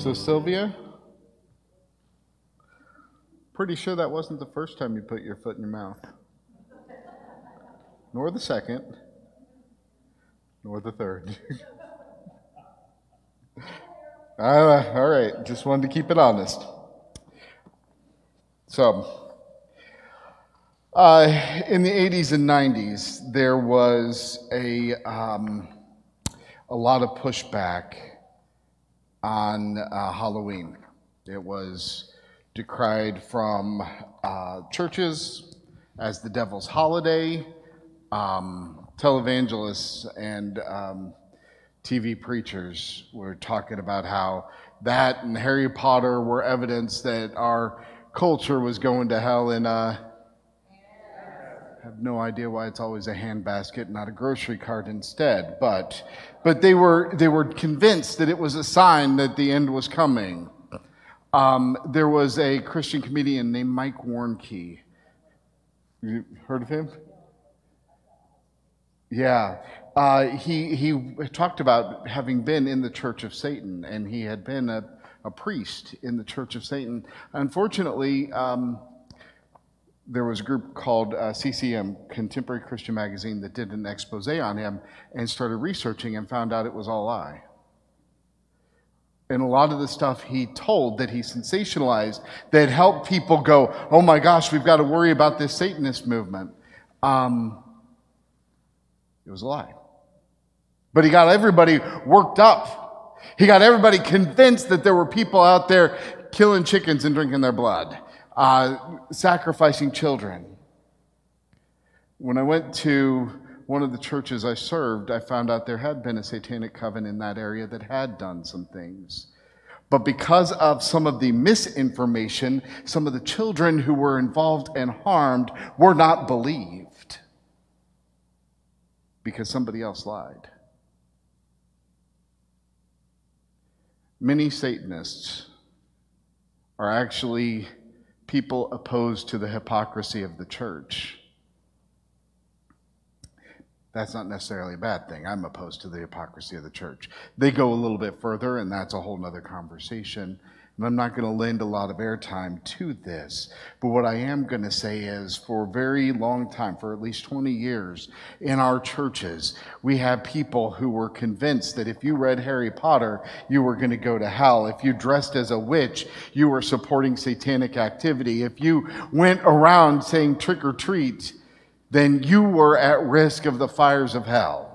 So, Sylvia, pretty sure that wasn't the first time you put your foot in your mouth, nor the second, nor the third. uh, all right, just wanted to keep it honest. So, uh, in the 80s and 90s, there was a, um, a lot of pushback on uh, Halloween. It was decried from uh, churches as the devil's holiday. Um, televangelists and um, TV preachers were talking about how that and Harry Potter were evidence that our culture was going to hell in a have no idea why it's always a handbasket, not a grocery cart instead. But, but they were they were convinced that it was a sign that the end was coming. Um, there was a Christian comedian named Mike Warnke. You heard of him? Yeah. Uh, he, he talked about having been in the Church of Satan, and he had been a, a priest in the Church of Satan. Unfortunately, um, there was a group called uh, CCM, Contemporary Christian Magazine, that did an expose on him and started researching and found out it was all a lie. And a lot of the stuff he told that he sensationalized that helped people go, oh my gosh, we've got to worry about this Satanist movement. Um, it was a lie. But he got everybody worked up. He got everybody convinced that there were people out there killing chickens and drinking their blood uh, sacrificing children. When I went to one of the churches I served, I found out there had been a satanic coven in that area that had done some things. But because of some of the misinformation, some of the children who were involved and harmed were not believed because somebody else lied. Many Satanists are actually people opposed to the hypocrisy of the church. That's not necessarily a bad thing. I'm opposed to the hypocrisy of the church. They go a little bit further, and that's a whole other conversation. And I'm not going to lend a lot of airtime to this. But what I am going to say is for a very long time, for at least 20 years, in our churches, we have people who were convinced that if you read Harry Potter, you were going to go to hell. If you dressed as a witch, you were supporting satanic activity. If you went around saying trick or treat, then you were at risk of the fires of hell.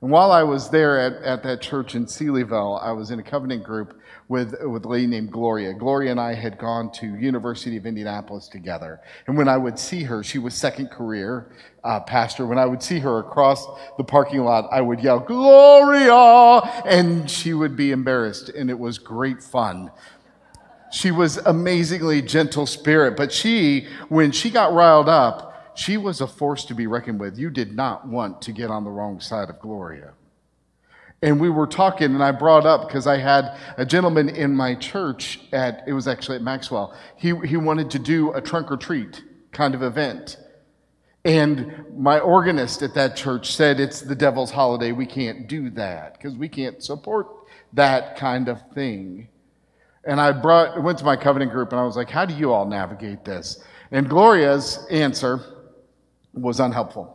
And while I was there at, at that church in Seelyville, I was in a covenant group with, with a lady named Gloria. Gloria and I had gone to University of Indianapolis together. And when I would see her, she was second career uh, pastor. When I would see her across the parking lot, I would yell, Gloria! And she would be embarrassed. And it was great fun. She was amazingly gentle spirit, but she, when she got riled up, she was a force to be reckoned with. You did not want to get on the wrong side of Gloria. And we were talking, and I brought up because I had a gentleman in my church at, it was actually at Maxwell. He, he wanted to do a trunk or treat kind of event. And my organist at that church said, It's the devil's holiday. We can't do that because we can't support that kind of thing. And I brought, went to my covenant group and I was like, How do you all navigate this? And Gloria's answer was unhelpful.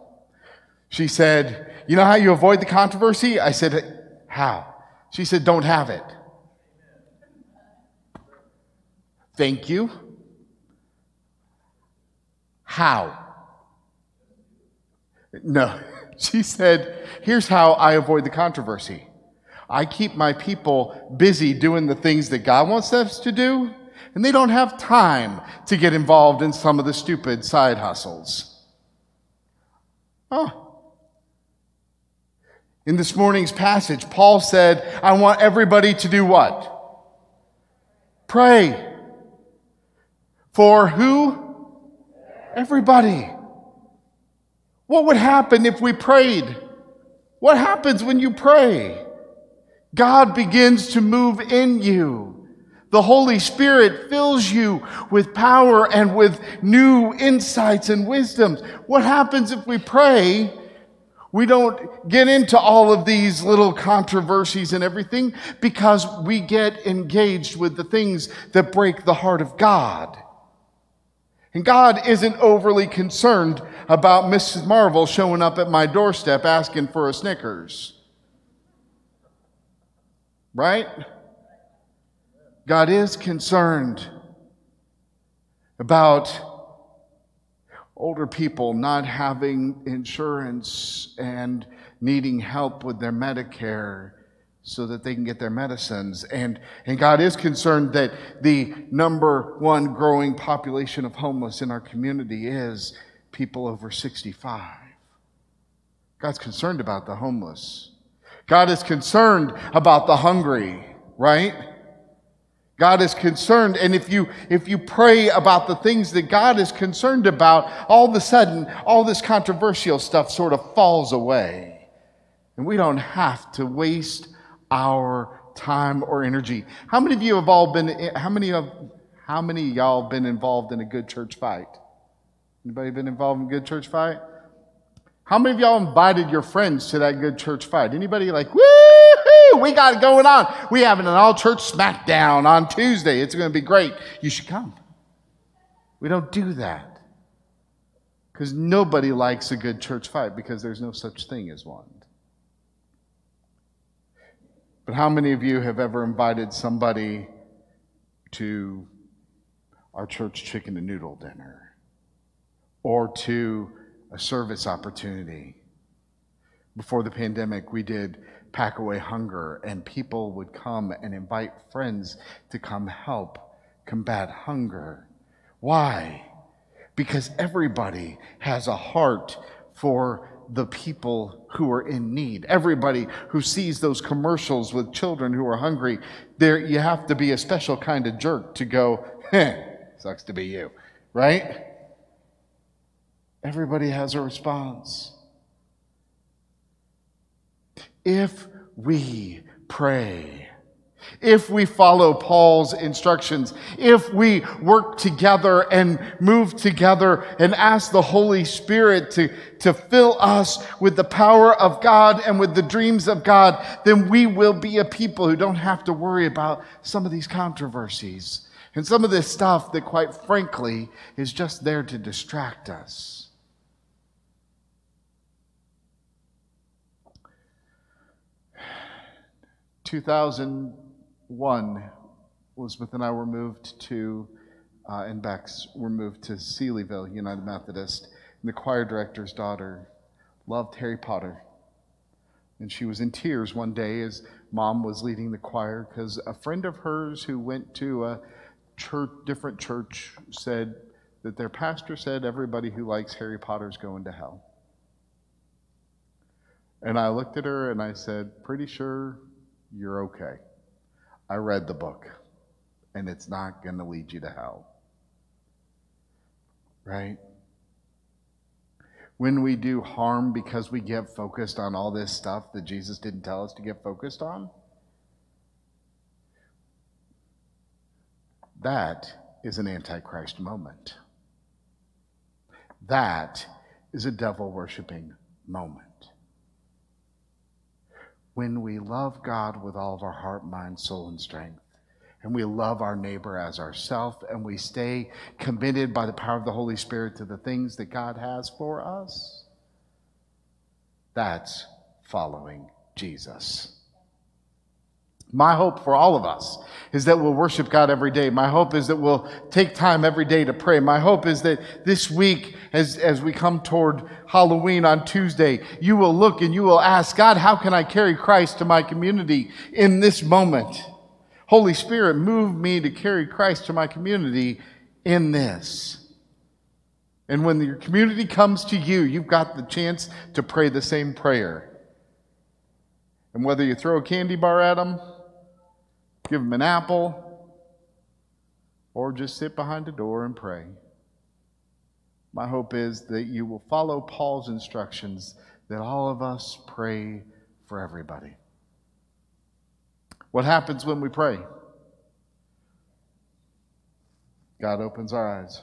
She said, You know how you avoid the controversy? I said, How? She said, Don't have it. Thank you. How? No. She said, Here's how I avoid the controversy. I keep my people busy doing the things that God wants us to do, and they don't have time to get involved in some of the stupid side hustles. Oh. In this morning's passage, Paul said, I want everybody to do what? Pray. For who? Everybody. What would happen if we prayed? What happens when you pray? God begins to move in you. The Holy Spirit fills you with power and with new insights and wisdoms. What happens if we pray? We don't get into all of these little controversies and everything because we get engaged with the things that break the heart of God. And God isn't overly concerned about Mrs. Marvel showing up at my doorstep asking for a Snickers. Right? God is concerned about older people not having insurance and needing help with their Medicare so that they can get their medicines. And, and God is concerned that the number one growing population of homeless in our community is people over 65. God's concerned about the homeless. God is concerned about the hungry, right? God is concerned. And if you, if you pray about the things that God is concerned about, all of a sudden, all this controversial stuff sort of falls away. And we don't have to waste our time or energy. How many of you have all been, how many of, how many y'all been involved in a good church fight? Anybody been involved in a good church fight? How many of y'all invited your friends to that good church fight? Anybody like, we got it going on. We having an all church smackdown on Tuesday. It's going to be great. You should come. We don't do that. Because nobody likes a good church fight because there's no such thing as one. But how many of you have ever invited somebody to our church chicken and noodle dinner or to a service opportunity? Before the pandemic, we did Pack Away Hunger, and people would come and invite friends to come help combat hunger. Why? Because everybody has a heart for the people who are in need. Everybody who sees those commercials with children who are hungry, there you have to be a special kind of jerk to go, "Heh, sucks to be you, right? Everybody has a response. If we pray, if we follow Paul's instructions, if we work together and move together and ask the Holy Spirit to, to fill us with the power of God and with the dreams of God, then we will be a people who don't have to worry about some of these controversies and some of this stuff that, quite frankly, is just there to distract us. 2001, Elizabeth and I were moved to, uh, and Bex were moved to Seelyville United Methodist. And the choir director's daughter loved Harry Potter. And she was in tears one day as mom was leading the choir because a friend of hers who went to a church, different church said that their pastor said everybody who likes Harry Potter's going to hell. And I looked at her and I said, Pretty sure you're okay. I read the book, and it's not going to lead you to hell. Right? When we do harm because we get focused on all this stuff that Jesus didn't tell us to get focused on, that is an antichrist moment. That is a devil worshiping moment when we love God with all of our heart, mind, soul, and strength, and we love our neighbor as ourself, and we stay committed by the power of the Holy Spirit to the things that God has for us, that's following Jesus. My hope for all of us is that we'll worship God every day. My hope is that we'll take time every day to pray. My hope is that this week, as, as we come toward Halloween on Tuesday, you will look and you will ask, God, how can I carry Christ to my community in this moment? Holy Spirit, move me to carry Christ to my community in this. And when your community comes to you, you've got the chance to pray the same prayer. And whether you throw a candy bar at them, give them an apple, or just sit behind a door and pray. My hope is that you will follow Paul's instructions that all of us pray for everybody. What happens when we pray? God opens our eyes.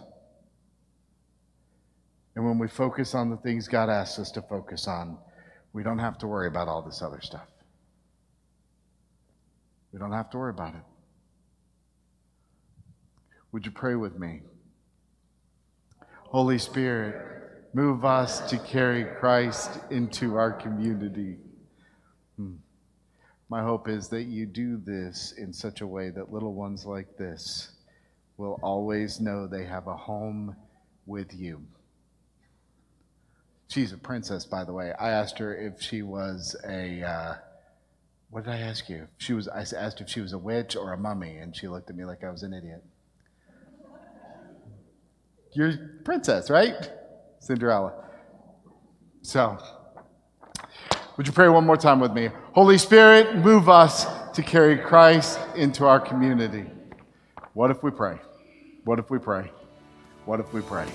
And when we focus on the things God asks us to focus on, we don't have to worry about all this other stuff. We don't have to worry about it. Would you pray with me? Holy Spirit, move us to carry Christ into our community. Hmm. My hope is that you do this in such a way that little ones like this will always know they have a home with you. She's a princess, by the way. I asked her if she was a. Uh, what did I ask you? She was. I asked if she was a witch or a mummy, and she looked at me like I was an idiot. You're princess, right? Cinderella. So, would you pray one more time with me? Holy Spirit, move us to carry Christ into our community. What if we pray? What if we pray? What if we pray?